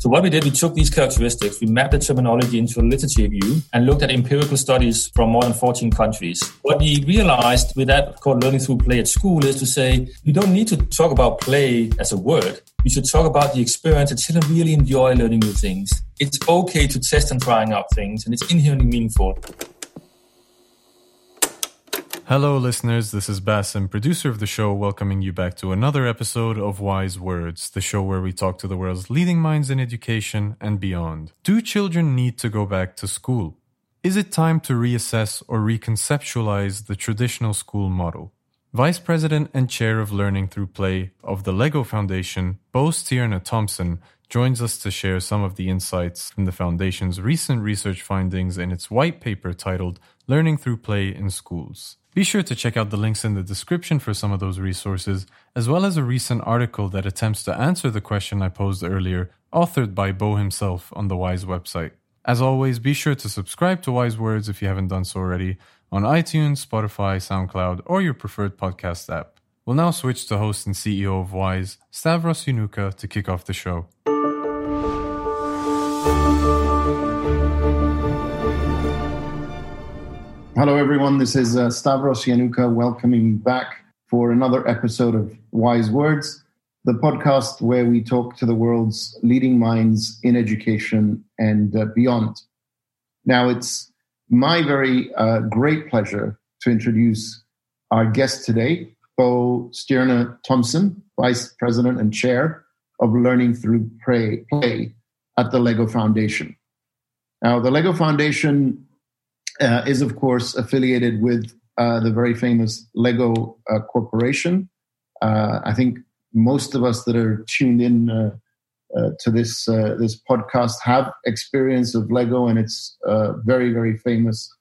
So what we did, we took these characteristics, we mapped the terminology into a literature view and looked at empirical studies from more than 14 countries. What we realized with that called learning through play at school is to say, we don't need to talk about play as a word. We should talk about the experience that children really enjoy learning new things. It's okay to test and trying out things and it's inherently meaningful. Hello, listeners. This is Basim, producer of the show, welcoming you back to another episode of Wise Words, the show where we talk to the world's leading minds in education and beyond. Do children need to go back to school? Is it time to reassess or reconceptualize the traditional school model? Vice President and Chair of Learning Through Play of the LEGO Foundation, Bo Stjerne Thomsen, joins us to share some of the insights from the Foundation's recent research findings in its white paper titled Learning Through Play in Schools. Be sure to check out the links in the description for some of those resources, as well as a recent article that attempts to answer the question I posed earlier, authored by Bo himself on the Wise website. As always, be sure to subscribe to Wise Words if you haven't done so already on iTunes, Spotify, SoundCloud, or your preferred podcast app. We'll now switch to host and CEO of Wise, Stavros Yiannouka, to kick off the show. Hello, everyone. This is uh, Stavros Yiannouka welcoming back for another episode of Wise Words, the podcast where we talk to the world's leading minds in education and uh, beyond. Now, it's my very uh, great pleasure to introduce our guest today, Bo Stjerne Thomsen, Vice President and Chair of Learning Through Play at the LEGO Foundation. Now, the LEGO Foundation uh, is, of course, affiliated with uh, the very famous Lego uh, Corporation. Uh, I think most of us that are tuned in uh, uh, to this this podcast have experience of Lego and its very very famous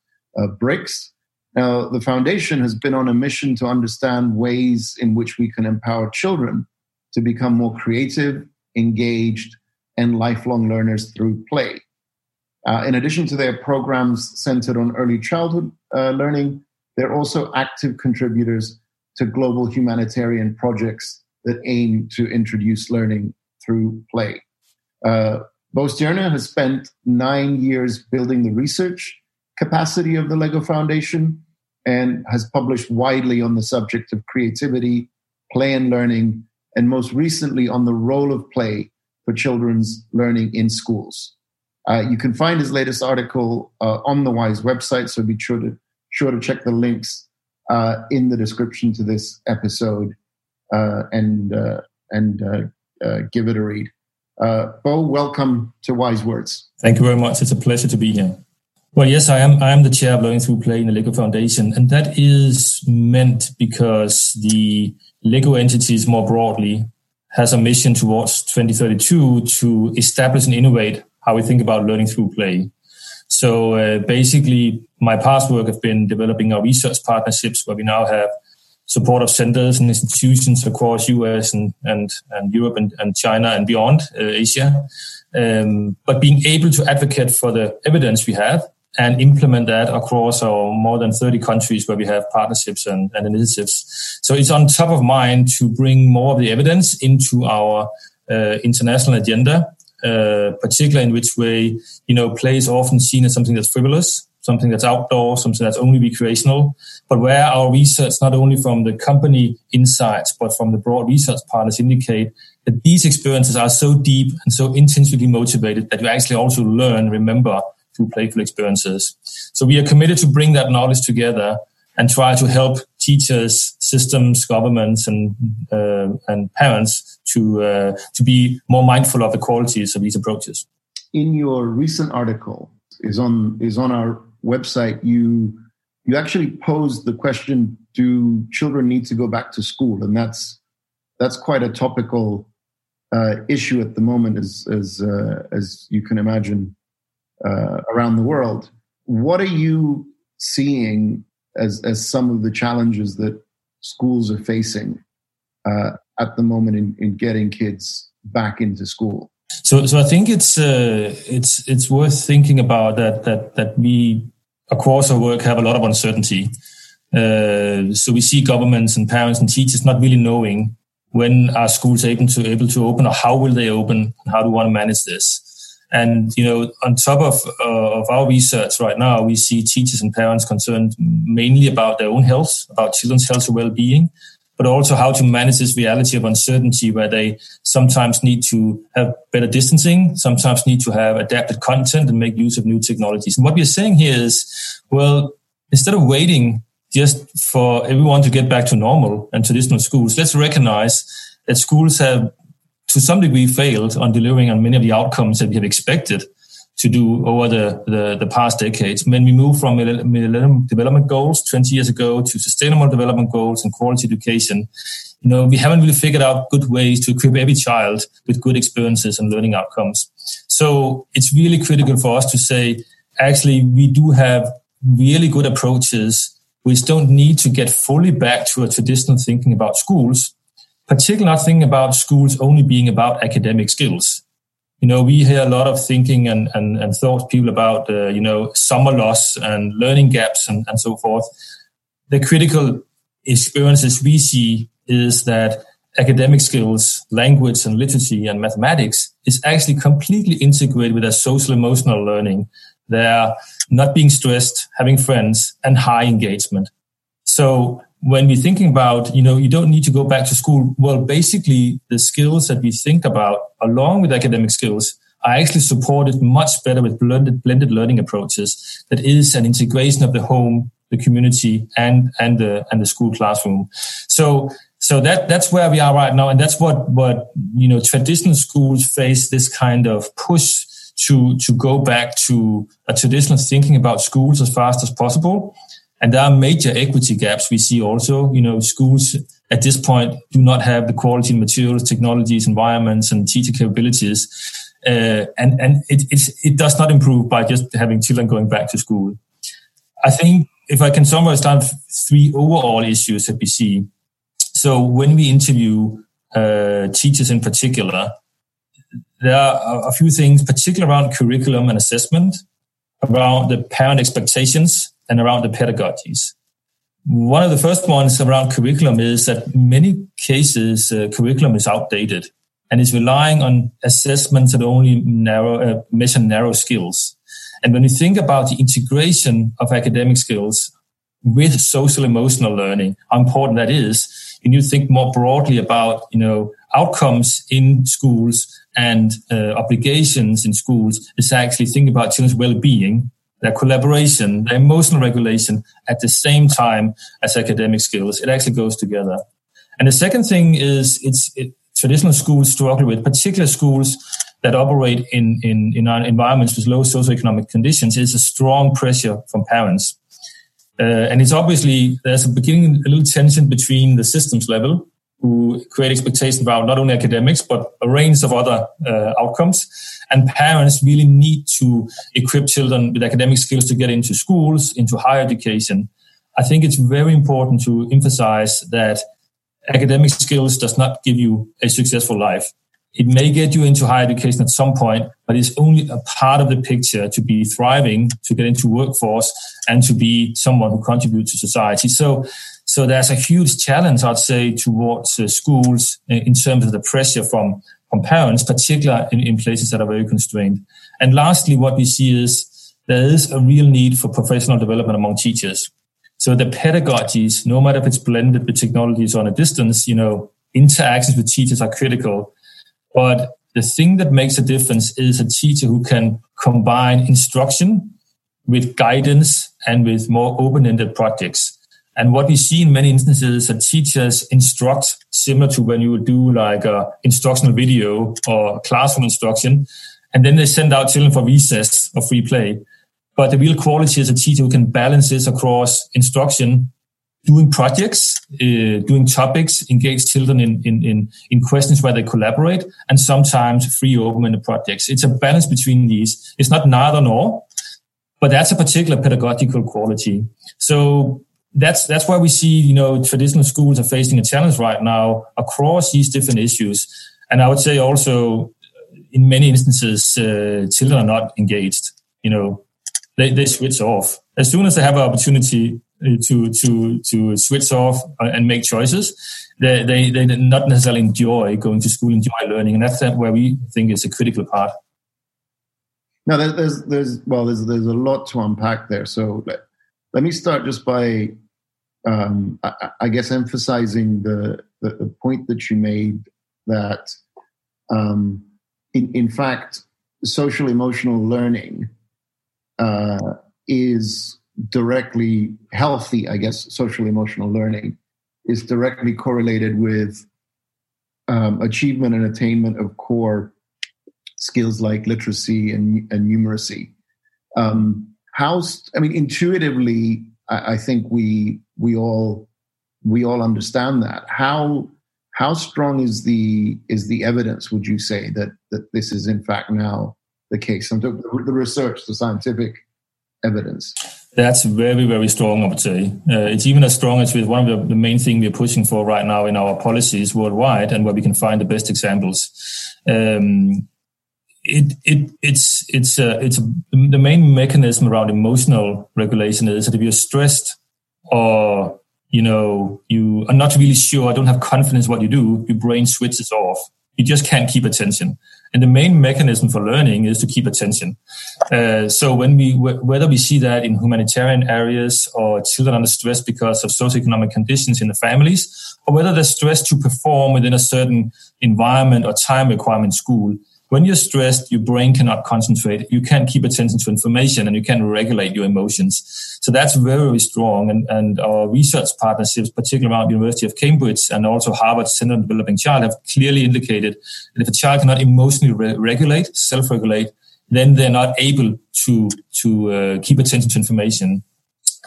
bricks. Now, the foundation has been on a mission to understand ways in which we can empower children to become more creative, engaged, and lifelong learners through play. Uh, in addition to their programs centered on early childhood uh, learning, they're also active contributors to global humanitarian projects that aim to introduce learning through play. Uh, has spent nine years building the research capacity of the LEGO Foundation and has published widely on the subject of creativity, play and learning, and most recently on the role of play for children's learning in schools. Uh, you can find his latest article uh, on the Wise website, so be sure to sure to check the links uh, in the description to this episode uh, and uh, and uh, give it a read. Bo, welcome to Wise Words. Thank you very much. It's a pleasure to be here. Well, yes, I am. I am the chair of Learning Through Play in the Lego Foundation, and that is meant because the Lego entities more broadly has a mission towards 2032 to establish and innovate how we think about learning through play. So uh, basically, my past work has been developing our research partnerships where we now have support of centers and institutions across US and, and, and Europe and, and China and beyond uh, Asia. Um, but being able to advocate for the evidence we have and implement that across our more than 30 countries where we have partnerships and, and initiatives. So it's on top of mind to bring more of the evidence into our uh, international agenda uh, particularly in which way you know play is often seen as something that's frivolous something that's outdoor something that's only recreational. But where our research not only from the company insights but from the broad research partners indicate that these experiences are so deep and so intrinsically motivated that you actually also learn remember through playful experiences. So we are committed to bring that knowledge together and try to help teachers, systems, governments, and uh, and parents to uh, to be more mindful of the qualities of these approaches. In your recent article is on is on our website. You you actually posed the question: Do children need to go back to school? And that's that's quite a topical uh, issue at the moment, as as uh, as you can imagine uh, around the world. What are you seeing as as some of the challenges that schools are facing uh, at the moment in, in getting kids back into school. So, so I think it's uh, it's it's worth thinking about that that that we across our work have a lot of uncertainty. Uh, so we see governments and parents and teachers not really knowing when are schools able to able to open or how will they open and how do we want to manage this and you know on top of uh, of our research right now we see teachers and parents concerned mainly about their own health about children's health and well-being but also how to manage this reality of uncertainty where they sometimes need to have better distancing sometimes need to have adapted content and make use of new technologies. And what we're saying here is well instead of waiting just for everyone to get back to normal and traditional schools, let's recognize that schools have to some degree failed on delivering on many of the outcomes that we have expected to do over the, the, the past decades. When we move from Millennium Development Goals 20 years ago to Sustainable Development Goals and quality education, you know, we haven't really figured out good ways to equip every child with good experiences and learning outcomes. So it's really critical for us to say, actually, we do have really good approaches which don't need to get fully back to a traditional thinking about schools, particularly not thinking about schools only being about academic skills. You know, we hear a lot of thinking and, and, and thought people about, uh, you know, summer loss and learning gaps and, and so forth. The critical experiences we see is that academic skills, language and literacy and mathematics is actually completely integrated with their social emotional learning. They're not being stressed, having friends, and high engagement. So when we're thinking about, you know, you don't need to go back to school. Well, basically, the skills that we think about, along with academic skills, are actually supported much better with blended, blended learning approaches. That is an integration of the home, the community, and and the and the school classroom. So so that that's where we are right now, and that's what what you know traditional schools face this kind of push to to go back to a traditional thinking about schools as fast as possible. And there are major equity gaps we see also. You know, schools at this point do not have the quality materials, technologies, environments, and teacher capabilities. Uh, and and it, it does not improve by just having children going back to school. I think if I can summarize down three overall issues that we see. So when we interview uh, teachers in particular, there are a few things, particularly around curriculum and assessment, around the parent expectations, and around the pedagogies. One of the first ones around curriculum is that many cases uh, curriculum is outdated and is relying on assessments that only narrow uh, measure narrow skills. And when you think about the integration of academic skills with social emotional learning, how important that is, and you think more broadly about you know outcomes in schools and uh, obligations in schools is actually thinking about children's well-being, their collaboration, their emotional regulation at the same time as academic skills. It actually goes together. And the second thing is it's it, traditional schools struggle with, particular schools that operate in, in, in environments with low socioeconomic conditions, is a strong pressure from parents. Uh, and it's obviously there's a beginning a little tension between the systems level who create expectations about not only academics but a range of other uh, outcomes. And parents really need to equip children with academic skills to get into schools, into higher education. I think it's very important to emphasize that academic skills does not give you a successful life. It may get you into higher education at some point, but it's only a part of the picture to be thriving, to get into workforce, and to be someone who contributes to society. So so there's a huge challenge, I'd say, towards uh, schools in terms of the pressure from, from parents, particularly in, in places that are very constrained. And lastly, what we see is there is a real need for professional development among teachers. So the pedagogies, no matter if it's blended with technologies on a distance, you know, interactions with teachers are critical. But the thing that makes a difference is a teacher who can combine instruction with guidance and with more open-ended projects. And what we see in many instances is that teachers instruct similar to when you would do like a instructional video or classroom instruction, and then they send out children for recess or free play. But the real quality is a teacher who can balance this across instruction, doing projects, uh, doing topics, engage children in, in, in, in questions where they collaborate, and sometimes free open in the projects. It's a balance between these. It's not neither nor, but that's a particular pedagogical quality. So that's that's why we see you know traditional schools are facing a challenge right now across these different issues and i would say also in many instances uh, children are not engaged you know they, they switch off as soon as they have an opportunity uh, to to to switch off and make choices. They, they they not necessarily enjoy going to school, enjoy learning, and that's where we think is a critical part. Now, there's there's well, there's there's a lot to unpack there. So let, me start just by, um, I, I, guess, emphasizing the, the, the point that you made that, um, in in fact, social emotional learning uh, is directly healthy. I guess social emotional learning is directly correlated with um, achievement and attainment of core skills like literacy and, and numeracy. Um, how, I mean, intuitively, I, I, think we we all we all understand that. How how strong is the is the evidence? Would you say that that this is in fact now the case? I'm talking the research, the scientific evidence. That's very, very strong, I would say. Uh, it's even as strong as with one of the, the main thing we're pushing for right now in our policies worldwide and where we can find the best examples. Um, it, it it's it's uh, it's the main mechanism around emotional regulation is that if you're stressed or you know you are not really sure, I don't have confidence what you do, your brain switches off. You just can't keep attention. And the main mechanism for learning is to keep attention. Uh, so when we whether we see that in humanitarian areas or children under stress because of socioeconomic conditions in the families, or whether they're stressed to perform within a certain environment or time requirement in school, when you're stressed, your brain cannot concentrate. You can't keep attention to information and you can't regulate your emotions. So that's very, strong. And, and our research partnerships, particularly around the University of Cambridge and also Harvard Center on Developing Child have clearly indicated that if a child cannot emotionally re- regulate, self-regulate, then they're not able to, to uh, keep attention to information.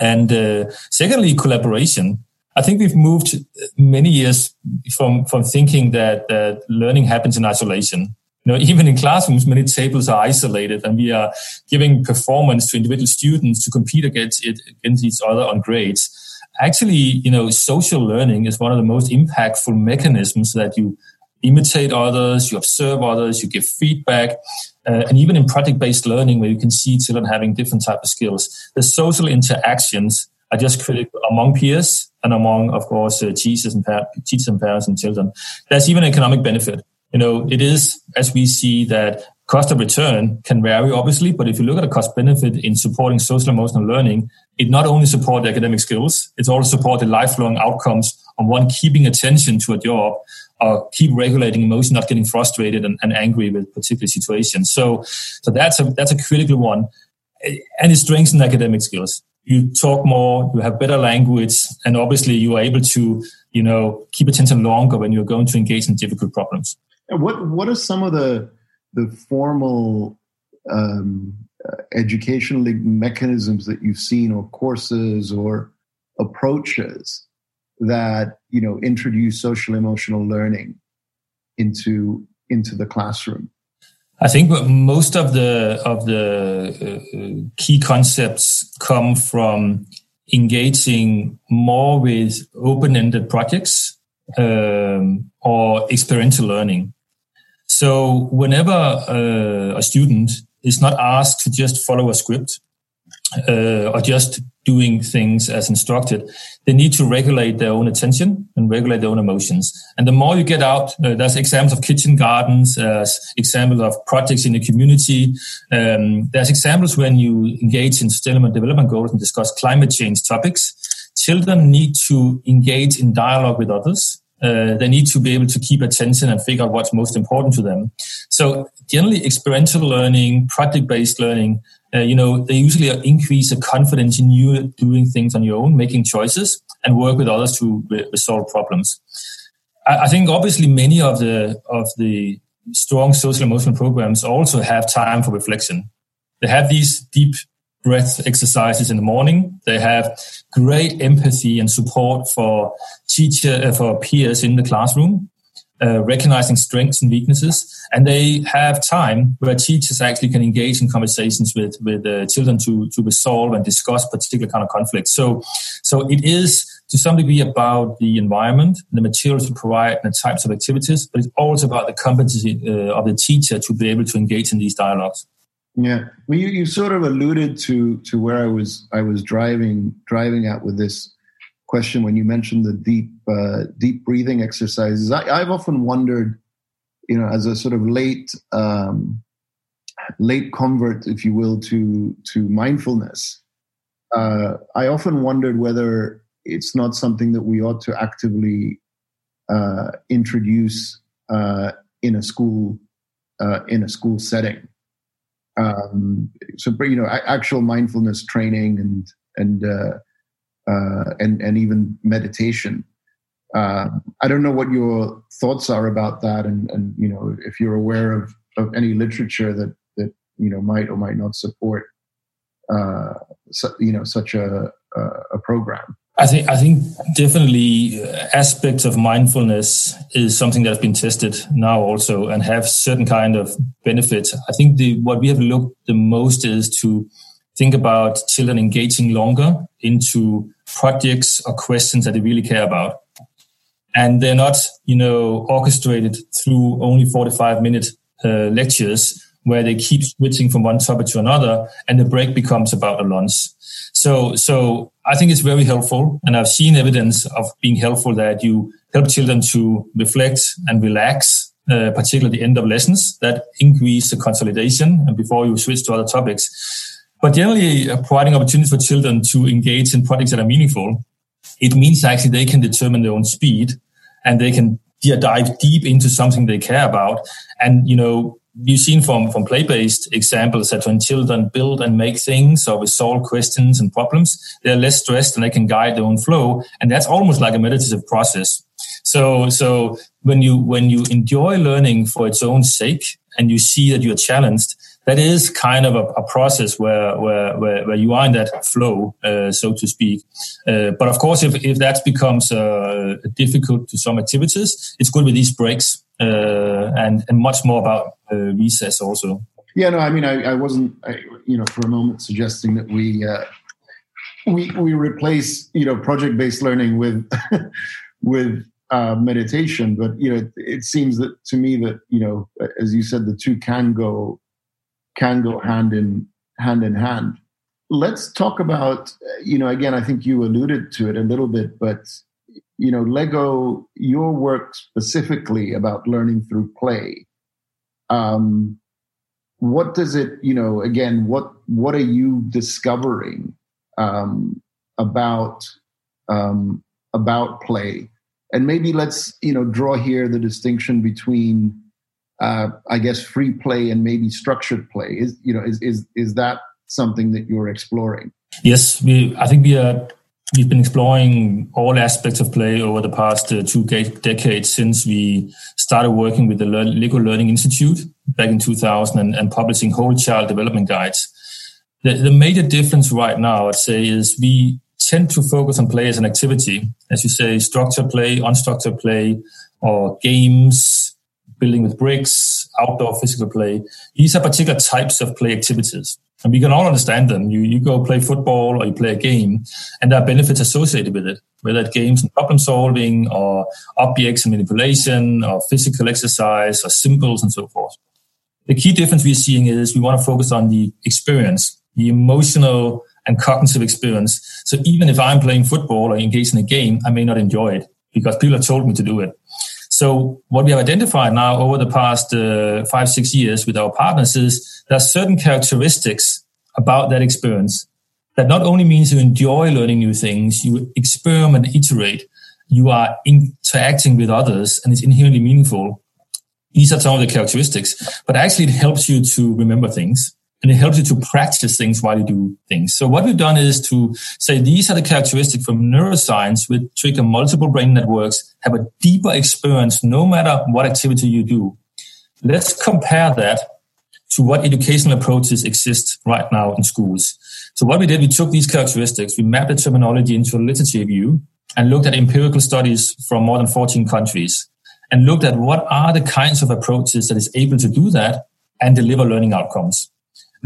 And uh, secondly, collaboration. I think we've moved many years from, from thinking that, that learning happens in isolation you know, even in classrooms, many tables are isolated and we are giving performance to individual students to compete against it, against each other on grades. Actually, you know, social learning is one of the most impactful mechanisms that you imitate others, you observe others, you give feedback, uh, and even in project-based learning, where you can see children having different type of skills, the social interactions are just critical among peers and among, of course, uh, teachers and teachers and parents and children. There's even economic benefit you know, it is as we see that cost of return can vary, obviously, but if you look at the cost benefit in supporting social emotional learning, it not only supports academic skills, it also supports the lifelong outcomes on one keeping attention to a job or keep regulating emotion, not getting frustrated and, and angry with particular situations. So, so that's a, that's a critical one. And it strengthens academic skills. You talk more, you have better language, and obviously you are able to, you know, keep attention longer when you're going to engage in difficult problems. What what are some of the the formal um, uh, educational mechanisms that you've seen, or courses, or approaches that you know introduce social emotional learning into into the classroom? I think most of the of the uh, key concepts come from engaging more with open-ended projects um, or experiential learning. So whenever uh, a student is not asked to just follow a script uh, or just doing things as instructed, they need to regulate their own attention and regulate their own emotions. And the more you get out, uh, there's examples of kitchen gardens, examples of projects in the community. Um, there's examples when you engage in sustainable development goals and discuss climate change topics. Children need to engage in dialogue with others uh, they need to be able to keep attention and figure out what's most important to them. So generally, experiential learning, project-based learning, uh, you know, they usually increase the confidence in you doing things on your own, making choices, and work with others to re- resolve problems. I, I think obviously many of the of the strong social emotional programs also have time for reflection. They have these deep breath exercises in the morning. They have great empathy and support for teacher uh, for peers in the classroom, uh, recognizing strengths and weaknesses, and they have time where teachers actually can engage in conversations with with uh, children to to resolve and discuss particular kind of conflict. So, so it is to some degree about the environment, the materials to provide, and the types of activities, but it's also about the competency uh, of the teacher to be able to engage in these dialogues. Yeah, well, you, you sort of alluded to to where I was I was driving driving at with this question when you mentioned the deep uh, deep breathing exercises. I, have often wondered, you know, as a sort of late um, late convert, if you will, to to mindfulness. Uh, I often wondered whether it's not something that we ought to actively uh, introduce uh, in a school uh, in a school setting. Um, so, you know, actual mindfulness training and and uh, uh, and and even meditation. Uh, I don't know what your thoughts are about that, and and you know if you're aware of of any literature that that you know might or might not support uh, you know such a a program. I think I think definitely uh, aspects of mindfulness is something that has been tested now also and have certain kind of benefits. I think the what we have looked the most is to think about children engaging longer into projects or questions that they really care about. And they're not, you know, orchestrated through only 45 minute uh, lectures where they keep switching from one topic to another and the break becomes about a lunch. So, so I think it's very helpful. And I've seen evidence of being helpful that you help children to reflect and relax, uh, particularly at the end of lessons that increase the consolidation and before you switch to other topics. But generally, uh, providing opportunities for children to engage in projects that are meaningful, it means actually they can determine their own speed and they can dive deep into something they care about. And, you know, you've seen from, from play-based examples that when children build and make things or resolve questions and problems, they're less stressed and they can guide their own flow. And that's almost like a meditative process. So, so when you, when you enjoy learning for its own sake and you see that you're challenged, that is kind of a, a process where, where, where, where, you are in that flow, uh, so to speak. Uh, but of course, if, if that becomes uh, difficult to some activities, it's good with these breaks uh, and, and much more about uh, recess also. Yeah, no, I mean, I, I wasn't, I, you know, for a moment suggesting that we, uh, we, we replace, you know, project-based learning with, with uh, meditation. But you know, it, it, seems that to me that you know, as you said, the two can go can go hand in hand in hand. Let's talk about, you know, again, I think you alluded to it a little bit, but you know, Lego, your work specifically about learning through play. Um, what does it, you know, again, what what are you discovering um, about um, about play? And maybe let's, you know, draw here the distinction between uh, I guess free play and maybe structured play. Is you know is is is that something that you're exploring? Yes, we. I think we are. We've been exploring all aspects of play over the past uh, two decades since we started working with the Lego Learning Institute back in 2000 and, and publishing whole child development guides. The, the major difference right now, I'd say, is we tend to focus on play as an activity, as you say, structured play, unstructured play, or games, building with bricks, outdoor physical play. These are particular types of play activities. And we can all understand them. You, you go play football or you play a game, and there are benefits associated with it, whether it's games and problem solving or objects and manipulation or physical exercise or symbols and so forth. The key difference we're seeing is we want to focus on the experience, the emotional and cognitive experience. So even if I'm playing football or engaged in a game, I may not enjoy it because people have told me to do it. So what we have identified now over the past uh, five, six years with our partners is there are certain characteristics about that experience that not only means you enjoy learning new things, you experiment, iterate, you are interacting with others and it's inherently meaningful. These are some of the characteristics, but actually it helps you to remember things and it helps you to practice things while you do things. So what we've done is to say these are the characteristics from neuroscience which trigger multiple brain networks, have a deeper experience no matter what activity you do. Let's compare that to what educational approaches exist right now in schools. So what we did, we took these characteristics, we mapped the terminology into a literature view and looked at empirical studies from more than 14 countries and looked at what are the kinds of approaches that is able to do that and deliver learning outcomes.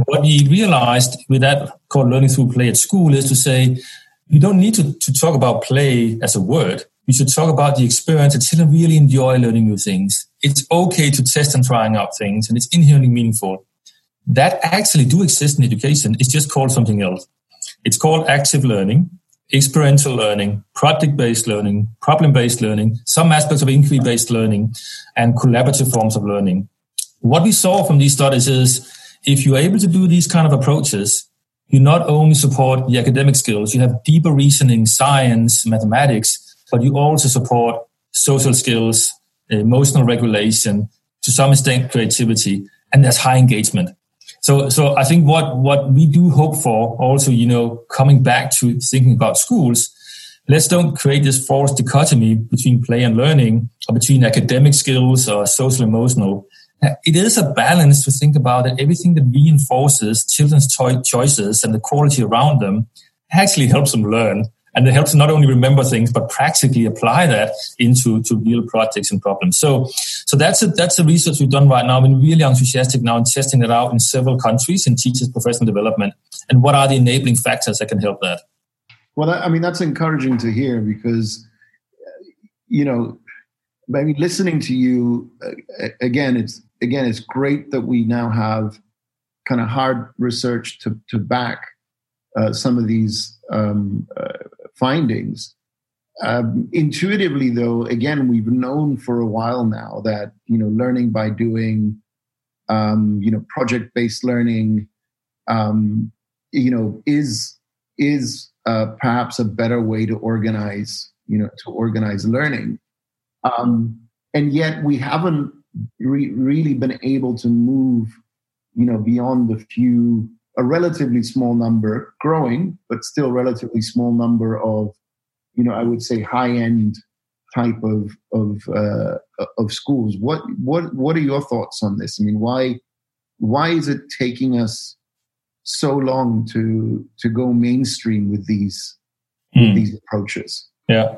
What we realized with that called learning through play at school is to say, you don't need to, to talk about play as a word. You should talk about the experience that children really enjoy learning new things. It's okay to test and trying out things and it's inherently meaningful. that actually do exist in education. It's just called something else. It's called active learning, experiential learning, project-based learning, problem-based learning, some aspects of inquiry-based learning, and collaborative forms of learning. What we saw from these studies is if you're able to do these kind of approaches, you not only support the academic skills, you have deeper reasoning, science, mathematics, but you also support social skills, emotional regulation, to some extent creativity, and there's high engagement. So, so I think what, what we do hope for also, you know, coming back to thinking about schools, let's don't create this false dichotomy between play and learning or between academic skills or social emotional. It is a balance to think about that everything that reinforces children's choices and the quality around them actually helps them learn and it helps not only remember things but practically apply that into to real projects and problems. So, so that's a, that's the research we've done right now. I've been really enthusiastic now in testing it out in several countries in teachers' professional development. And what are the enabling factors that can help that? Well, I mean that's encouraging to hear because you know, I mean, listening to you again, it's again, it's great that we now have kind of hard research to to back uh, some of these um, uh, findings. Um, intuitively, though, again, we've known for a while now that you know learning by doing, um, you know, project-based learning, um, you know, is is uh, perhaps a better way to organize, you know, to organize learning. Um, and yet, we haven't re- really been able to move, you know, beyond the few a relatively small number, growing, but still relatively small number of, you know, I would say high end type of of uh, of schools. What what what are your thoughts on this? I mean, why why is it taking us so long to to go mainstream with these mm. with hmm. these approaches? Yeah.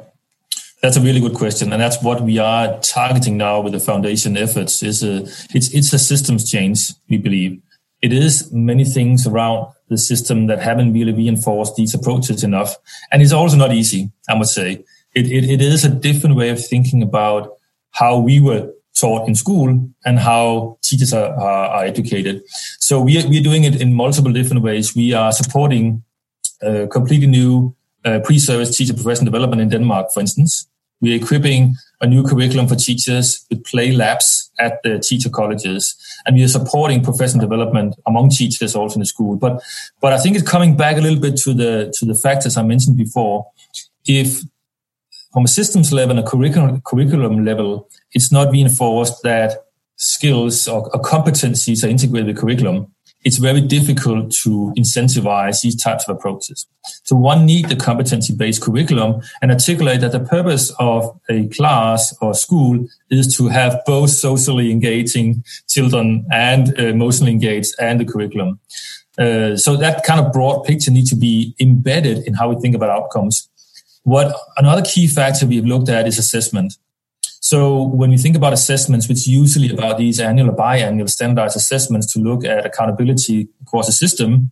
That's a really good question, and that's what we are targeting now with the foundation efforts. Is a it's it's a systems change we believe, it is many things around the system that haven't really reinforced these approaches enough. And it's also not easy, I must say. It, it, it is a different way of thinking about how we were taught in school and how teachers are, are, are educated. So we are, we are doing it in multiple different ways. We are supporting a completely new uh, pre-service teacher professional development in Denmark, for instance. We're equipping a new curriculum for teachers with play labs at the teacher colleges. And we are supporting professional development among teachers also in the school. But, but I think it's coming back a little bit to the, to the factors I mentioned before. If from a systems level and a curriculum, curriculum level, it's not reinforced that skills or, or competencies are integrated with curriculum, it's very difficult to incentivize these types of approaches. So one need the competency-based curriculum and articulate that the purpose of a class or school is to have both socially engaging children and emotionally engaged and the curriculum. Uh, so that kind of broad picture needs to be embedded in how we think about outcomes. What another key factor we've looked at is assessment. So when we think about assessments, which usually about these annual or biannual standardized assessments to look at accountability across a system,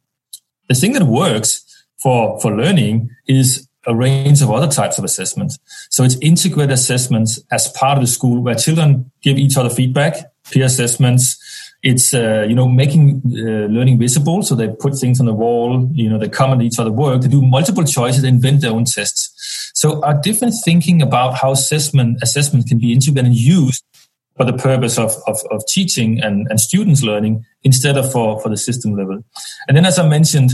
the thing that works for, for learning is a range of other types of assessments. So it's integrated assessments as part of the school where children give each other feedback, peer assessments. It's, uh, you know, making uh, learning visible. So they put things on the wall, you know, they comment each other work, they do multiple choices, invent their own tests. So our different thinking about how assessment assessment can be integrated and used for the purpose of, of, of teaching and, and students learning instead of for, for the system level. And then as I mentioned,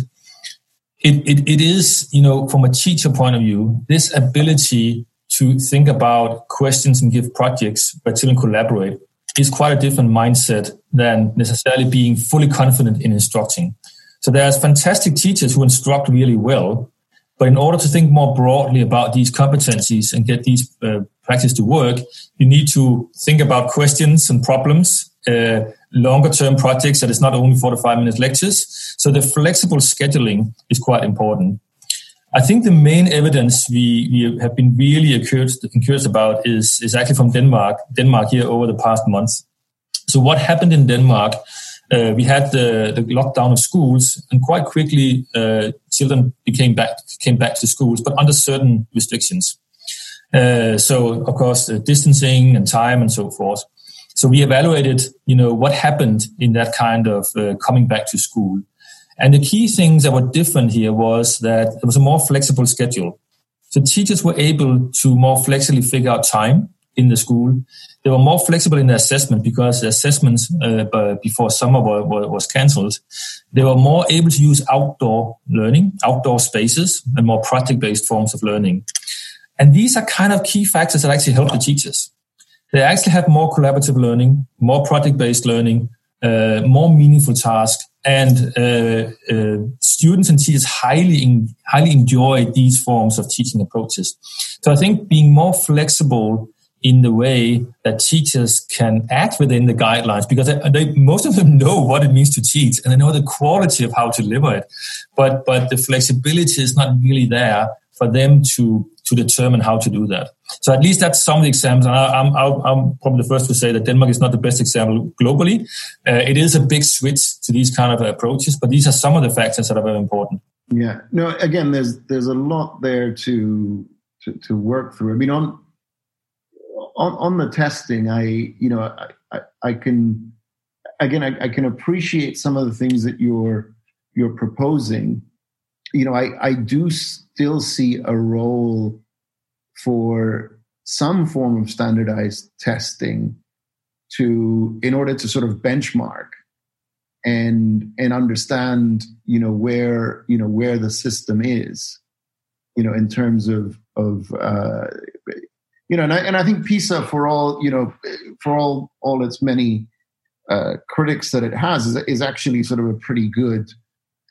it, it, it is, you know, from a teacher point of view, this ability to think about questions and give projects where children collaborate is quite a different mindset than necessarily being fully confident in instructing. So there's fantastic teachers who instruct really well, but in order to think more broadly about these competencies and get these uh, practice to work, you need to think about questions and problems, uh, longer term projects that is not only 45 minute lectures. So the flexible scheduling is quite important. I think the main evidence we, we have been really encouraged about is, is actually from Denmark, Denmark here over the past months. So what happened in Denmark uh, we had the, the lockdown of schools, and quite quickly, uh, children became back came back to schools, but under certain restrictions. Uh, so, of course, distancing and time and so forth. So we evaluated, you know, what happened in that kind of uh, coming back to school. And the key things that were different here was that it was a more flexible schedule. So teachers were able to more flexibly figure out time in the school. They were more flexible in the assessment because the assessments uh, before summer were, were, was cancelled. They were more able to use outdoor learning, outdoor spaces, and more project-based forms of learning. And these are kind of key factors that actually help the teachers. They actually have more collaborative learning, more project-based learning, uh, more meaningful tasks, and uh, uh, students and teachers highly in, highly enjoy these forms of teaching approaches. So I think being more flexible in the way that teachers can act within the guidelines because they, they, most of them know what it means to teach and they know the quality of how to deliver it but but the flexibility is not really there for them to to determine how to do that. So at least that's some of the examples. And I, am I'm, I'm probably the first to say that denmark is not the best example globally. Uh, it is a big switch to these kind of approaches but these are some of the factors that are very important. Yeah. No again there's there's a lot there to to, to work through. I mean on on, on the testing, I you know I, I, I can again I, I, can appreciate some of the things that you're you're proposing. You know, I, I do still see a role for some form of standardized testing to in order to sort of benchmark and and understand you know where you know where the system is you know in terms of of uh, you know, and I, and I think PISA, for all you know, for all all its many uh, critics that it has, is, is actually sort of a pretty good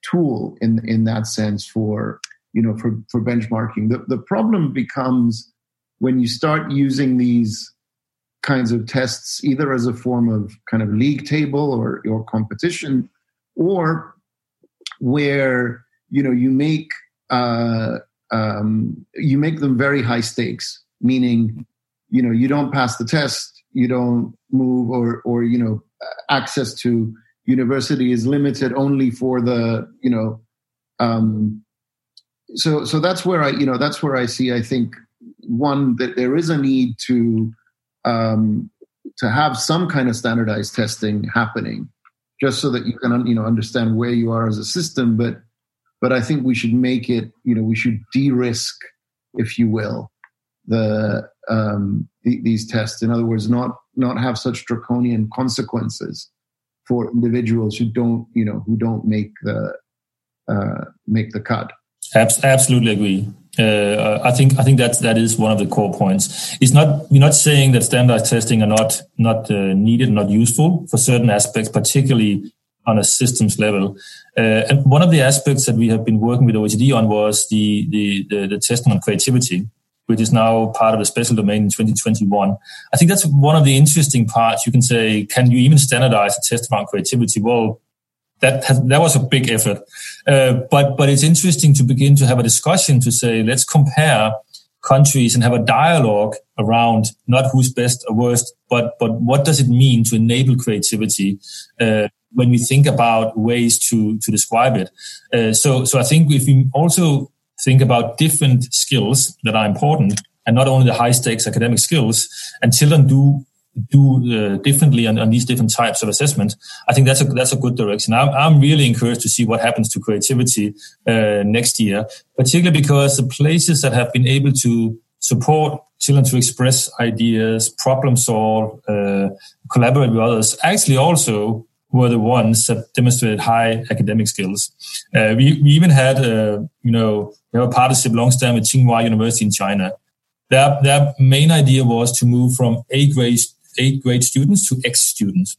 tool in in that sense for you know for for benchmarking. The the problem becomes when you start using these kinds of tests either as a form of kind of league table or or competition, or where you know you make uh, um, you make them very high stakes meaning you know you don't pass the test you don't move or or you know access to university is limited only for the you know um so so that's where i you know that's where i see i think one that there is a need to um to have some kind of standardized testing happening just so that you can you know understand where you are as a system but but i think we should make it you know we should de-risk if you will the, um, the, these tests. In other words, not not have such draconian consequences for individuals who don't you know who don't make the uh, make the cut. Absolutely agree. Uh, I think I think that that is one of the core points. It's not we're not saying that standardized testing are not not uh, needed, not useful for certain aspects, particularly on a systems level. Uh, and one of the aspects that we have been working with OECD on was the the, the, the testing on creativity which is now part of the special domain in 2021. I think that's one of the interesting parts. You can say, can you even standardize a test around creativity? Well, that has, that was a big effort, uh, but but it's interesting to begin to have a discussion to say, let's compare countries and have a dialogue around not who's best or worst, but but what does it mean to enable creativity uh, when we think about ways to to describe it. Uh, so so I think if we also think about different skills that are important and not only the high stakes academic skills and children do do uh, differently on, on, these different types of assessment i think that's a that's a good direction. I'm, I'm really encouraged to see what happens to creativity uh, next year particularly because the places that have been able to support children to express ideas problem solve uh, collaborate with others actually also were the ones that demonstrated high academic skills. Uh, we, we even had, uh, you know, we have a partnership long time with Tsinghua University in China. Their, their main idea was to move from A grade, eighth grade students to X students.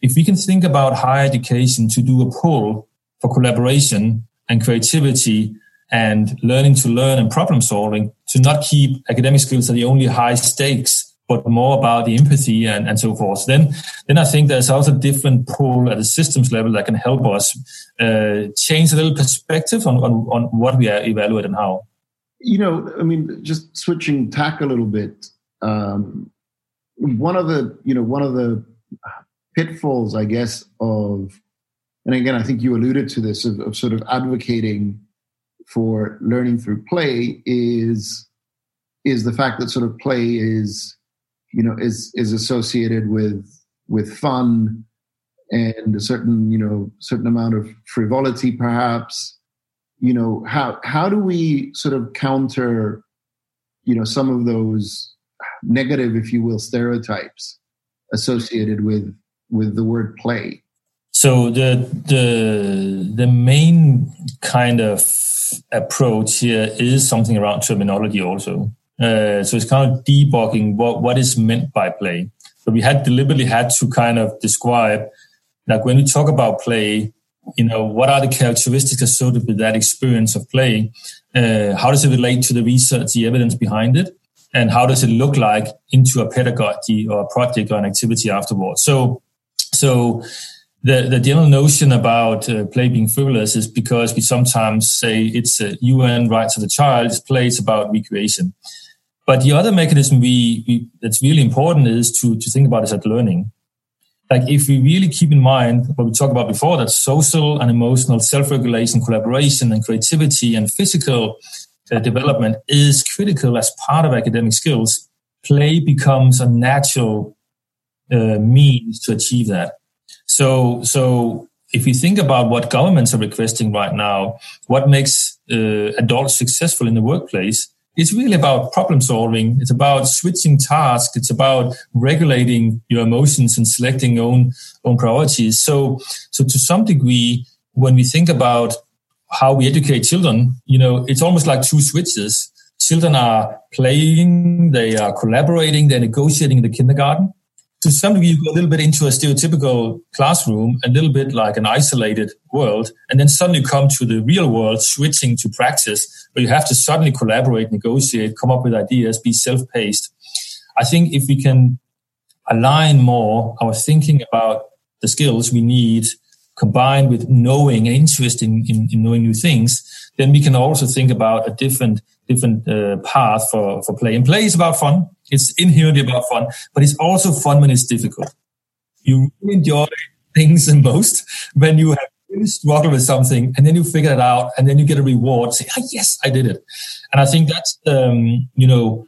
If we can think about higher education to do a pull for collaboration and creativity and learning to learn and problem solving to not keep academic skills at the only high stakes but more about the empathy and, and so forth. Then, then I think there's also a different pull at the systems level that can help us uh, change a little perspective on, on, on what we are evaluating and how. You know, I mean, just switching tack a little bit. Um, one of the, you know, one of the pitfalls, I guess, of, and again, I think you alluded to this, of, of sort of advocating for learning through play is is the fact that sort of play is you know is is associated with with fun and a certain you know certain amount of frivolity perhaps. You know how how do we sort of counter you know some of those negative if you will stereotypes associated with with the word play? So the the the main kind of approach here is something around terminology also uh, so it's kind of debugging what what is meant by play so we had deliberately had to kind of describe like when we talk about play, you know, what are the characteristics associated with that experience of play? Uh, how does it relate to the research, the evidence behind it? And how does it look like into a pedagogy or a project or an activity afterwards? So, so the, the general notion about uh, play being frivolous is because we sometimes say it's a UN rights of the child, it's play, it's about recreation. But the other mechanism we, we, that's really important is to, to think about is at learning. Like if we really keep in mind what we talked about before that social and emotional self-regulation collaboration and creativity and physical uh, development is critical as part of academic skills play becomes a natural uh, means to achieve that. So so if you think about what governments are requesting right now what makes uh, adults successful in the workplace it's really about problem solving. It's about switching tasks. It's about regulating your emotions and selecting own own priorities. So, so to some degree, when we think about how we educate children, you know, it's almost like two switches. Children are playing, they are collaborating, they're negotiating in the kindergarten to some degree, you go a little bit into a stereotypical classroom, a little bit like an isolated world, and then suddenly you come to the real world, switching to practice, where you have to suddenly collaborate, negotiate, come up with ideas, be self-paced. I think if we can align more our thinking about the skills we need combined with knowing and interest in, in, in knowing new things, then we can also think about a different different uh, path for, for play. And play is about fun. It's inherently about fun, but it's also fun when it's difficult. You really enjoy things the most when you have really struggled with something and then you figure it out and then you get a reward. Say, oh, yes, I did it. And I think that's, um, you know,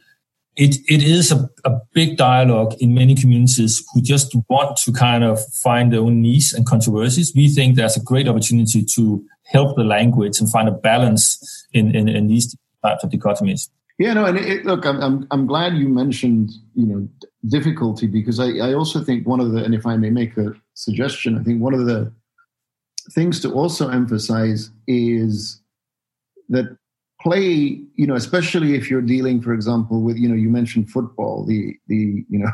it, it is a, a big dialogue in many communities who just want to kind of find their own niche and controversies. We think there's a great opportunity to help the language and find a balance in, in, in these types of dichotomies. Yeah, no, and it, look, I'm, I'm I'm glad you mentioned you know difficulty because I I also think one of the and if I may make a suggestion, I think one of the things to also emphasize is that play, you know, especially if you're dealing, for example, with you know you mentioned football, the the you know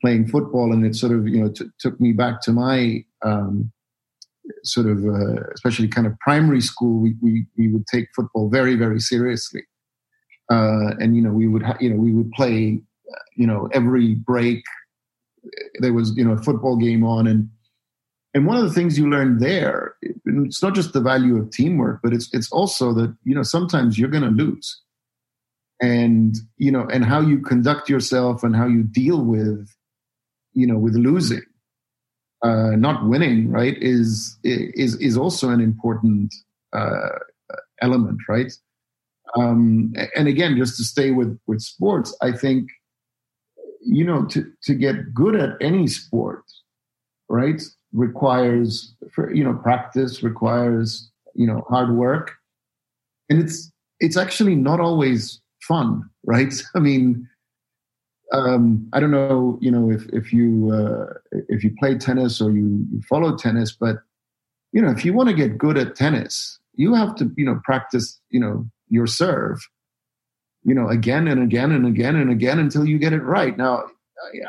playing football, and it sort of you know t- took me back to my um, sort of uh, especially kind of primary school, we, we, we would take football very, very seriously. Uh, and, you know, we would, ha- you know, we would play, you know, every break there was, you know, a football game on. And, and one of the things you learn there, it's not just the value of teamwork, but it's, it's also that, you know, sometimes you're going to lose and, you know, and how you conduct yourself and how you deal with, you know, with losing uh, not winning, right, is is is also an important uh, element, right? Um, and again, just to stay with with sports, I think you know to to get good at any sport, right, requires for you know practice, requires you know hard work, and it's it's actually not always fun, right? I mean, um, I don't know, you know, if if you uh, if you play tennis or you, you follow tennis, but you know, if you want to get good at tennis, you have to, you know, practice, you know, your serve, you know, again and again and again and again until you get it right. Now,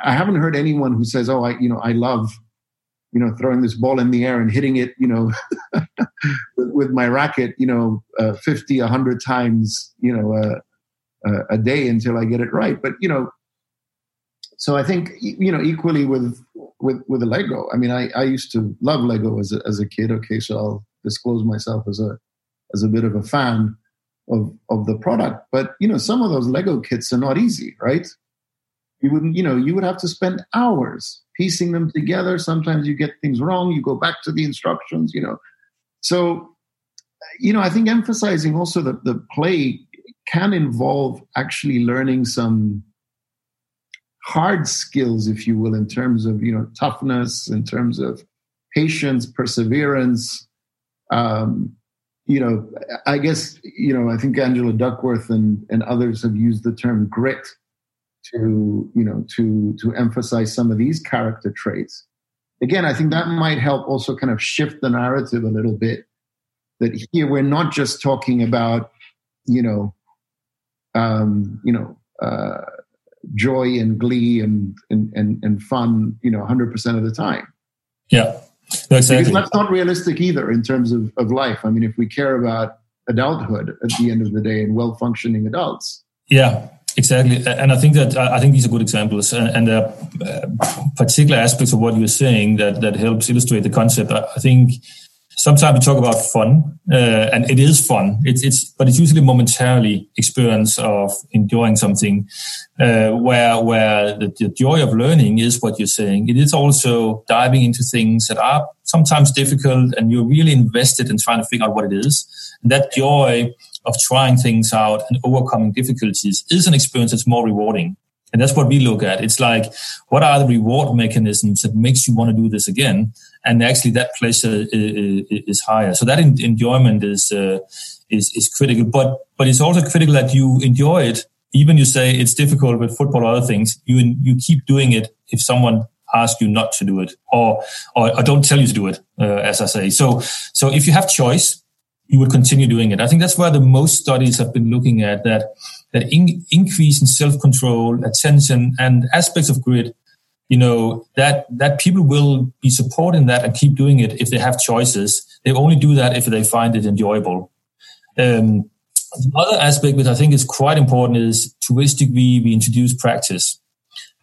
I haven't heard anyone who says, "Oh, I, you know, I love, you know, throwing this ball in the air and hitting it, you know, with, my racket, you know, uh, 50, 100 times, you know, uh, uh, a day until I get it right." But you know, so I think you know equally with with with Lego. I mean, I I used to love Lego as a, as a kid. Okay, so I'll disclose myself as a as a bit of a fan of of the product. But you know, some of those Lego kits are not easy, right? You wouldn't, you know, you would have to spend hours piecing them together. Sometimes you get things wrong. You go back to the instructions, you know. So, you know, I think emphasizing also that the play can involve actually learning some hard skills, if you will, in terms of you know toughness, in terms of patience, perseverance. Um, you know, I guess you know I think Angela Duckworth and and others have used the term grit to you know to to emphasize some of these character traits. Again, I think that might help also kind of shift the narrative a little bit. That here we're not just talking about you know um, you know uh, joy and glee and, and, and, and fun, you know, 100% of the time. Yeah, no, exactly. Because that's not realistic either in terms of, of life. I mean, if we care about adulthood at the end of the day and well functioning adults. Yeah, exactly. And I think that I think these are good examples, and, there uh, are uh, particular aspects of what you're saying that that helps illustrate the concept. I think sometimes we talk about fun, uh, and it is fun. It's it's, but it's usually momentarily experience of enjoying something, uh, where where the, the, joy of learning is what you're saying. It is also diving into things that are sometimes difficult, and you're really invested in trying to figure out what it is. And that joy of trying things out and overcoming difficulties is an experience that's more rewarding. And that's what we look at. It's like, what are the reward mechanisms that makes you want to do this again? And actually, that pleasure is, is higher. So that enjoyment is, uh, is is critical. But but it's also critical that you enjoy it. Even you say it's difficult with football or other things. You you keep doing it if someone asks you not to do it or or, or don't tell you to do it. Uh, as I say. So so if you have choice, you would continue doing it. I think that's where the most studies have been looking at that that in, increase in self control, attention, and aspects of grit. You know that that people will be supporting that and keep doing it if they have choices. They only do that if they find it enjoyable. Um, the other aspect, which I think is quite important, is to which degree we introduce practice.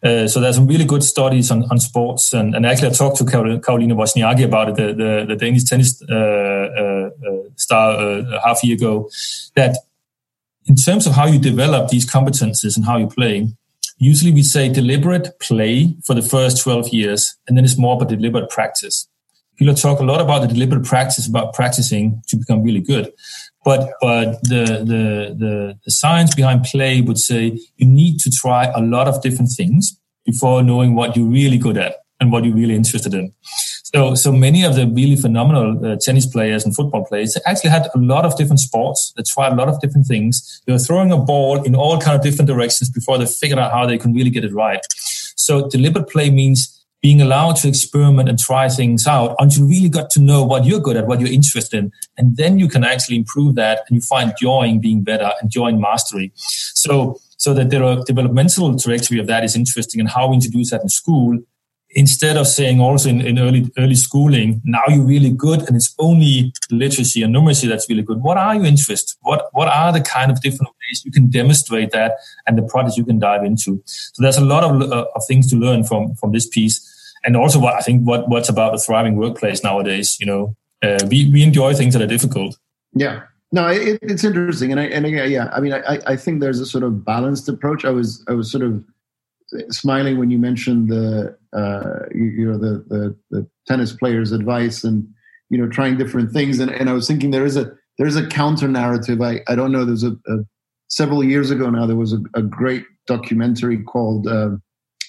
Uh, so there's some really good studies on, on sports, and, and actually I talked to Karolina Wozniacki about it, the, the, the Danish tennis uh, uh, uh star uh, half a year ago, that in terms of how you develop these competences and how you play, usually we say deliberate play for the first 12 years, and then it's more about deliberate practice. People talk a lot about the deliberate practice, about practicing to become really good. But, but the, the, the, the science behind play would say you need to try a lot of different things before knowing what you're really good at and what you're really interested in. So, so many of the really phenomenal uh, tennis players and football players actually had a lot of different sports. They tried a lot of different things. They were throwing a ball in all kind of different directions before they figured out how they can really get it right. So, deliberate play means being allowed to experiment and try things out until you really got to know what you're good at, what you're interested in, and then you can actually improve that and you find joy in being better and joy in mastery. So, so that the developmental trajectory of that is interesting and how we introduce that in school instead of saying also in, in early early schooling, now you're really good and it's only literacy and numeracy that's really good. What are your interests? What what are the kind of different ways you can demonstrate that and the projects you can dive into? So there's a lot of, uh, of things to learn from from this piece. And also what I think what what's about a thriving workplace nowadays, you know, uh, we, we enjoy things that are difficult. Yeah. No, it, it's interesting, and I and yeah, I mean, I, I think there's a sort of balanced approach. I was I was sort of smiling when you mentioned the uh, you, know the, the, the tennis player's advice and you know trying different things. And, and I was thinking there is a there is a counter narrative. I, I don't know. There's a, a several years ago now there was a, a great documentary called uh,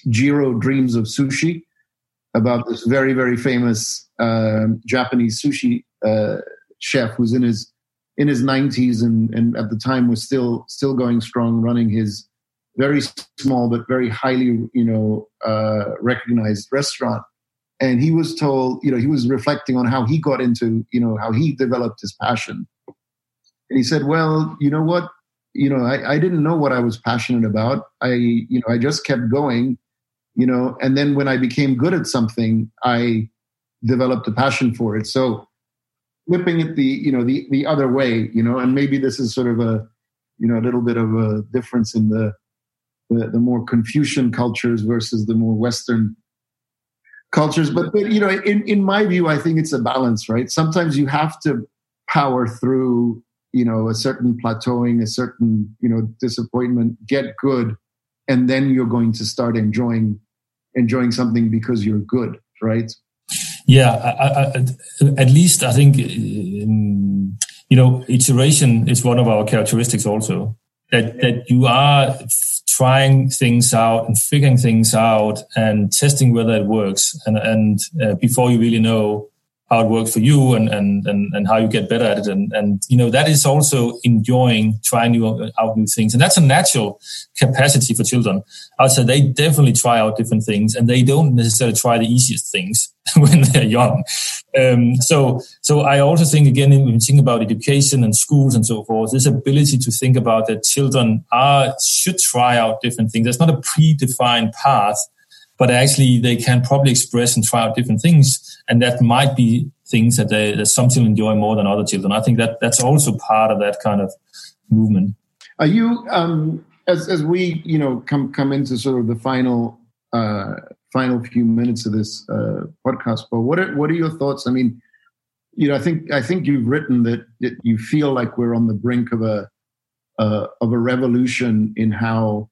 Jiro Dreams of Sushi about this very very famous uh, Japanese sushi uh, chef who's in his in his 90s and, and at the time was still still going strong running his very small but very highly you know uh, recognized restaurant. And he was told you know he was reflecting on how he got into you know how he developed his passion. And he said well you know what? You know I, I didn't know what i was passionate about. I you know i just kept going you know and then when i became good at something i developed a passion for it. So flipping it the you know the the other way you know and maybe this is sort of a you know a little bit of a difference in the the, the more Confucian cultures versus the more Western cultures. But, but you know, in, in my view, I think it's a balance, right? Sometimes you have to power through, you know, a certain plateauing, a certain, you know, disappointment, get good, and then you're going to start enjoying enjoying something because you're good, right? Yeah, I, I, at least I think um, you know iteration is one of our characteristics also that that you are trying things out and figuring things out and testing whether it works and and uh, before you really know how it works for you and, and, and, and how you get better at it. And, and, you know, that is also enjoying trying new, out new things. And that's a natural capacity for children. I would say they definitely try out different things and they don't necessarily try the easiest things when they're young. Um, so, so I also think again, when we think about education and schools and so forth, this ability to think about that children are, should try out different things. There's not a predefined path but actually they can probably express and try out different things. And that might be things that, they, that some children enjoy more than other children. I think that that's also part of that kind of movement. Are you, um, as, as we, you know, come, come into sort of the final, uh, final few minutes of this uh, podcast, but what are, what are your thoughts? I mean, you know, I think I think you've written that, that you feel like we're on the brink of a uh, of a revolution in how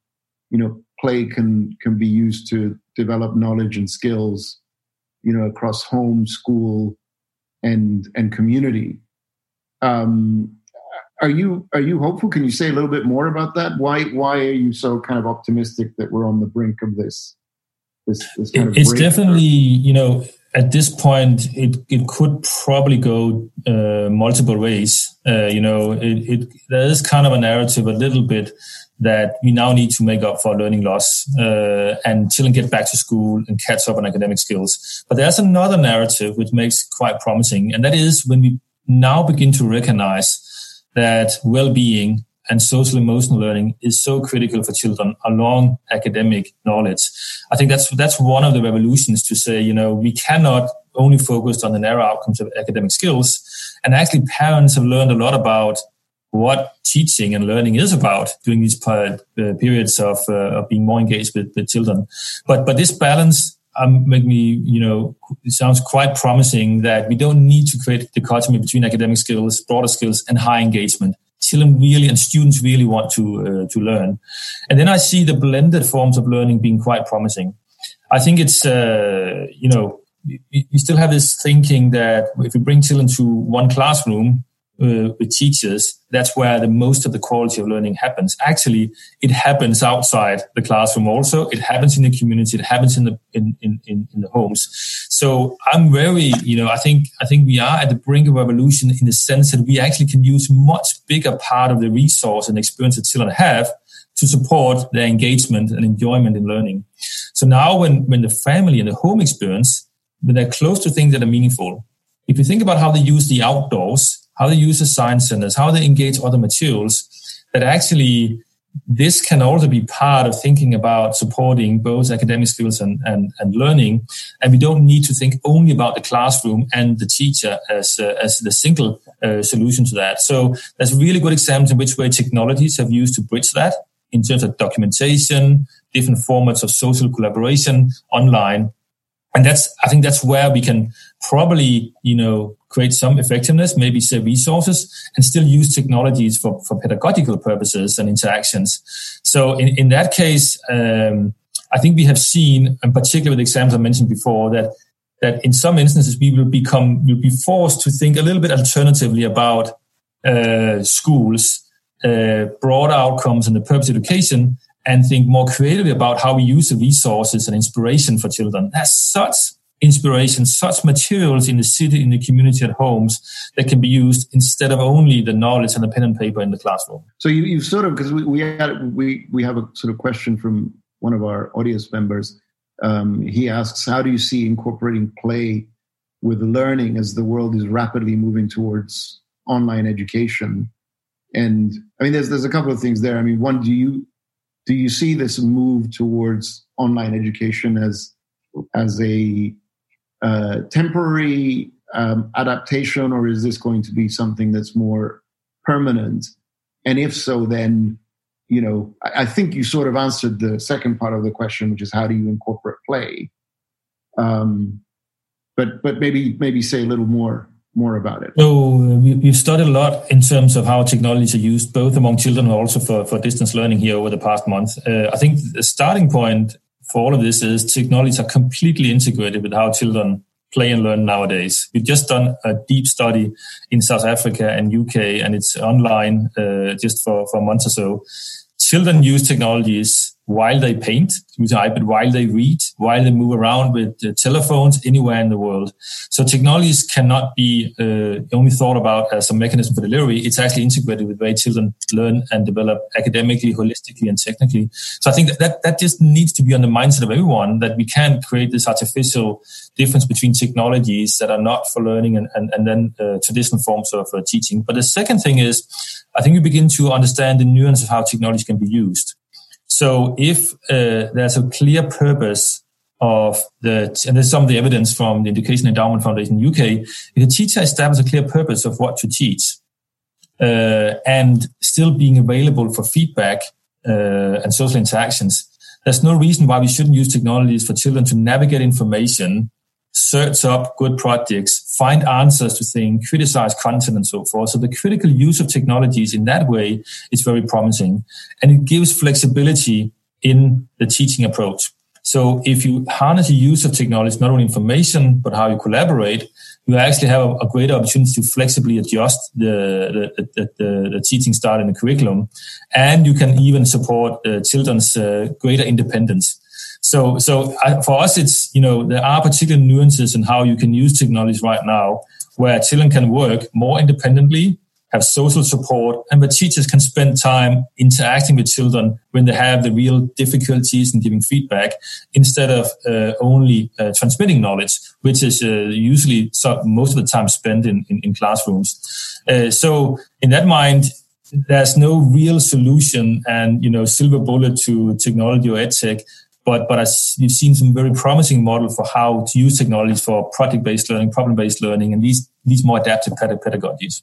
you know play can can be used to develop knowledge and skills you know across home school and and community. Um, are you are you hopeful? Can you say a little bit more about that? Why why are you so kind of optimistic that we're on the brink of this this, this kind it's definitely you know at this point it it could probably go uh, multiple ways uh, you know it, it there is kind of a narrative a little bit that we now need to make up for learning loss uh, and children get back to school and catch up on academic skills. But there's another narrative which makes quite promising, and that is when we now begin to recognize that well-being and social emotional learning is so critical for children along academic knowledge. I think that's that's one of the revolutions to say, you know, we cannot only focus on the narrow outcomes of academic skills. And actually parents have learned a lot about what teaching and learning is about during these uh, periods of, uh, of being more engaged with the children. But but this balance um, make me you know it sounds quite promising that we don't need to create dichotomy between academic skills, broader skills, and high engagement. Children really and students really want to uh, to learn, and then I see the blended forms of learning being quite promising. I think it's uh, you know you still have this thinking that if you bring children to one classroom uh, with teachers, that's where the most of the quality of learning happens. Actually, it happens outside the classroom also. It happens in the community. It happens in the in, in, in, the homes. So I'm very, you know, I think I think we are at the brink of revolution in the sense that we actually can use much bigger part of the resource and experience that children have to support their engagement and enjoyment in learning. So now when when the family and the home experience, when they're close to things that are meaningful, if you think about how they use the outdoors how they use science centers, how they engage other materials, that actually this can also be part of thinking about supporting both academic skills and, and, and learning. And we don't need to think only about the classroom and the teacher as, uh, as the single uh, solution to that. So there's really good examples in which way technologies have used to bridge that in terms of documentation, different formats of social collaboration online. And that's, I think that's where we can probably, you know, create some effectiveness, maybe save resources, and still use technologies for, for pedagogical purposes and interactions. So in, in that case, um, I think we have seen, and particularly with the examples I mentioned before, that that in some instances we will become will be forced to think a little bit alternatively about uh, schools, uh, broader outcomes, and the purpose of education, and think more creatively about how we use the resources and inspiration for children. That's such inspiration, such materials in the city, in the community, at homes that can be used instead of only the knowledge and the pen and paper in the classroom. So you, you sort of because we we, had, we we have a sort of question from one of our audience members. Um, he asks, "How do you see incorporating play with learning as the world is rapidly moving towards online education?" And I mean, there's there's a couple of things there. I mean, one, do you do you see this move towards online education as as a uh, temporary um, adaptation, or is this going to be something that's more permanent? And if so, then you know, I, I, think you sort of answered the second part of the question, which is how do you incorporate play? Um, but but maybe maybe say a little more more about it. So uh, we've studied a lot in terms of how technologies are used, both among children and also for, for distance learning here over the past month. Uh, I think the starting point for all of this is technologies are completely integrated with how children play and learn nowadays. We've just done a deep study in South Africa and UK, and it's online uh, just for, for a month or so. Children use technologies while they paint use iPad, while they read, while they move around with uh, telephones anywhere in the world. So technologies cannot be uh, only thought about as a mechanism for delivery. It's actually integrated with the way children learn and develop academically, holistically, and technically. So I think that, that, that just needs to be on the mindset of everyone that we can't create this artificial difference between technologies that are not for learning and, and, and then uh, traditional forms of uh, teaching. But the second thing is, I think we begin to understand the nuance of how technology can be used. So if uh, there's a clear purpose of the, and there's some of the evidence from the Education Endowment Foundation UK, if a teacher establishes a clear purpose of what to teach uh, and still being available for feedback uh, and social interactions, there's no reason why we shouldn't use technologies for children to navigate information search up good projects, find answers to things, criticize content and so forth. So the critical use of technologies in that way is very promising and it gives flexibility in the teaching approach. So if you harness the use of technology, not only information, but how you collaborate, you actually have a, greater opportunity to flexibly adjust the, the, the, the, the teaching style in the curriculum. And you can even support uh, children's uh, greater independence. So, so I, for us, it's, you know, there are particular nuances in how you can use technologies right now where children can work more independently, have social support, and where teachers can spend time interacting with children when they have the real difficulties in giving feedback instead of uh, only uh, transmitting knowledge, which is uh, usually most of the time spent in, in, in classrooms. Uh, so in that mind, there's no real solution and, you know, silver bullet to technology or edtech but but you've seen some very promising model for how to use technologies for project-based learning, problem-based learning, and these these more adaptive pedagogies.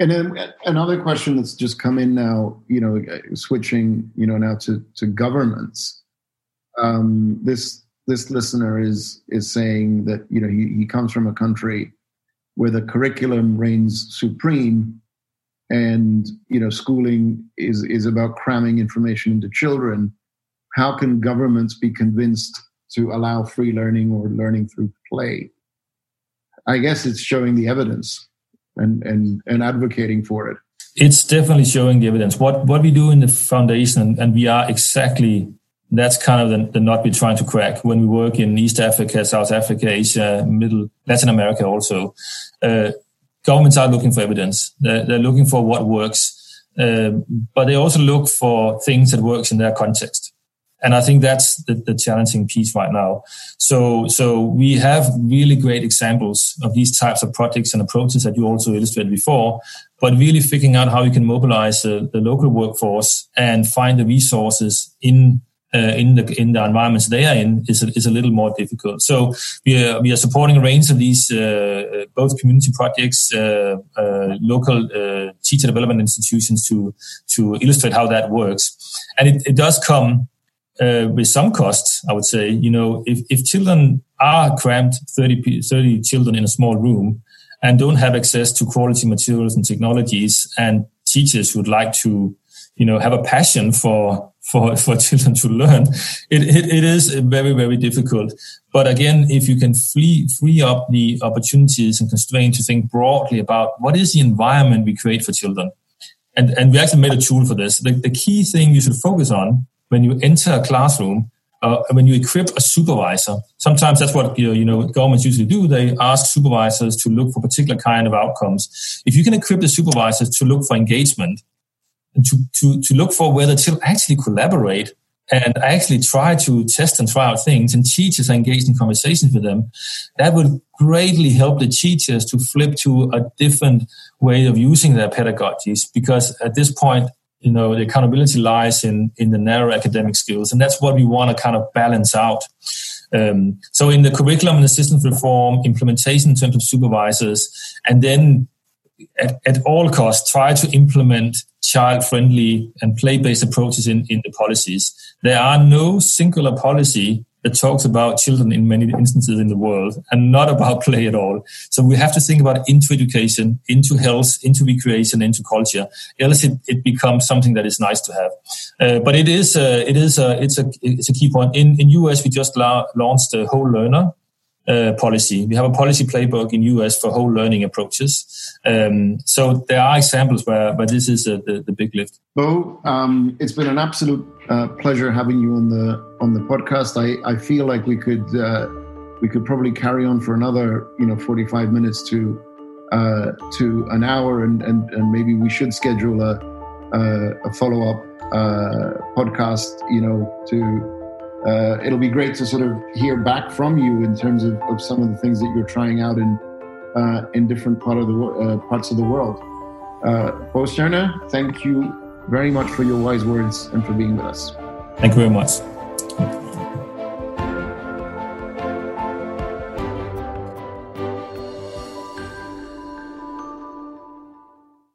And then another question that's just come in now, you know, switching, you know, now to to governments. Um, this this listener is is saying that you know he, he comes from a country where the curriculum reigns supreme, and you know schooling is is about cramming information into children how can governments be convinced to allow free learning or learning through play? I guess it's showing the evidence and, and, and advocating for it. It's definitely showing the evidence. What what we do in the foundation, and we are exactly that's kind of the, the nut we're trying to crack when we work in East Africa, South Africa, Asia, Middle Latin America, also. Uh, governments are looking for evidence. They're, they're looking for what works, uh, but they also look for things that works in their context. And I think that's the, the, challenging piece right now. So, so we have really great examples of these types of projects and approaches that you also illustrated before, but really figuring out how you can mobilize the, the local workforce and find the resources in uh, in the in the environments they are in is a, is a little more difficult. So we are we are supporting a range of these uh, both community projects, uh, uh local uh, teacher development institutions to to illustrate how that works, and it, it does come uh, with some costs, I would say, you know, if, if children are cramped 30, 30 children in a small room and don't have access to quality materials and technologies and teachers would like to, you know, have a passion for, for, for children to learn, it, it, it is very, very difficult. But again, if you can free, free up the opportunities and constraint to think broadly about what is the environment we create for children. And, and we actually made a tool for this. The, the key thing you should focus on when you enter a classroom, uh, when you equip a supervisor, sometimes that's what you know, governments usually do. They ask supervisors to look for particular kind of outcomes. If you can equip the supervisors to look for engagement, and to to to look for whether children actually collaborate and actually try to test and try out things, and teachers are engaged in conversations with them, that would greatly help the teachers to flip to a different way of using their pedagogies. Because at this point, you know the accountability lies in in the narrow academic skills and that's what we want to kind of balance out. Um, so in the curriculum and the systems reform implementation in terms of supervisors and then at, at all costs try to implement child friendly and play based approaches in, in the policies. There are no singular policy that talks about children in many instances in the world and not about play at all. So we have to think about into education, into health, into recreation, into culture. Else it, it becomes something that is nice to have. Uh, but it is, uh, it is, a, it's a, it's a key point. In, in US, we just la- launched a whole learner. uh, policy. We have a policy playbook in US for whole learning approaches. Um, so there are examples where, where this is a, the, the big lift. Bo, um, it's been an absolute uh, pleasure having you on the on the podcast. I, I feel like we could uh, we could probably carry on for another you know 45 minutes to uh, to an hour, and, and, and maybe we should schedule a a, a follow up uh, podcast. You know to uh, it'll be great to sort of hear back from you in terms of, of some of the things that you're trying out in uh, in different part of the parts of the world. Uh, Bo thank you very much for your wise words and for being with us. Thank you very much.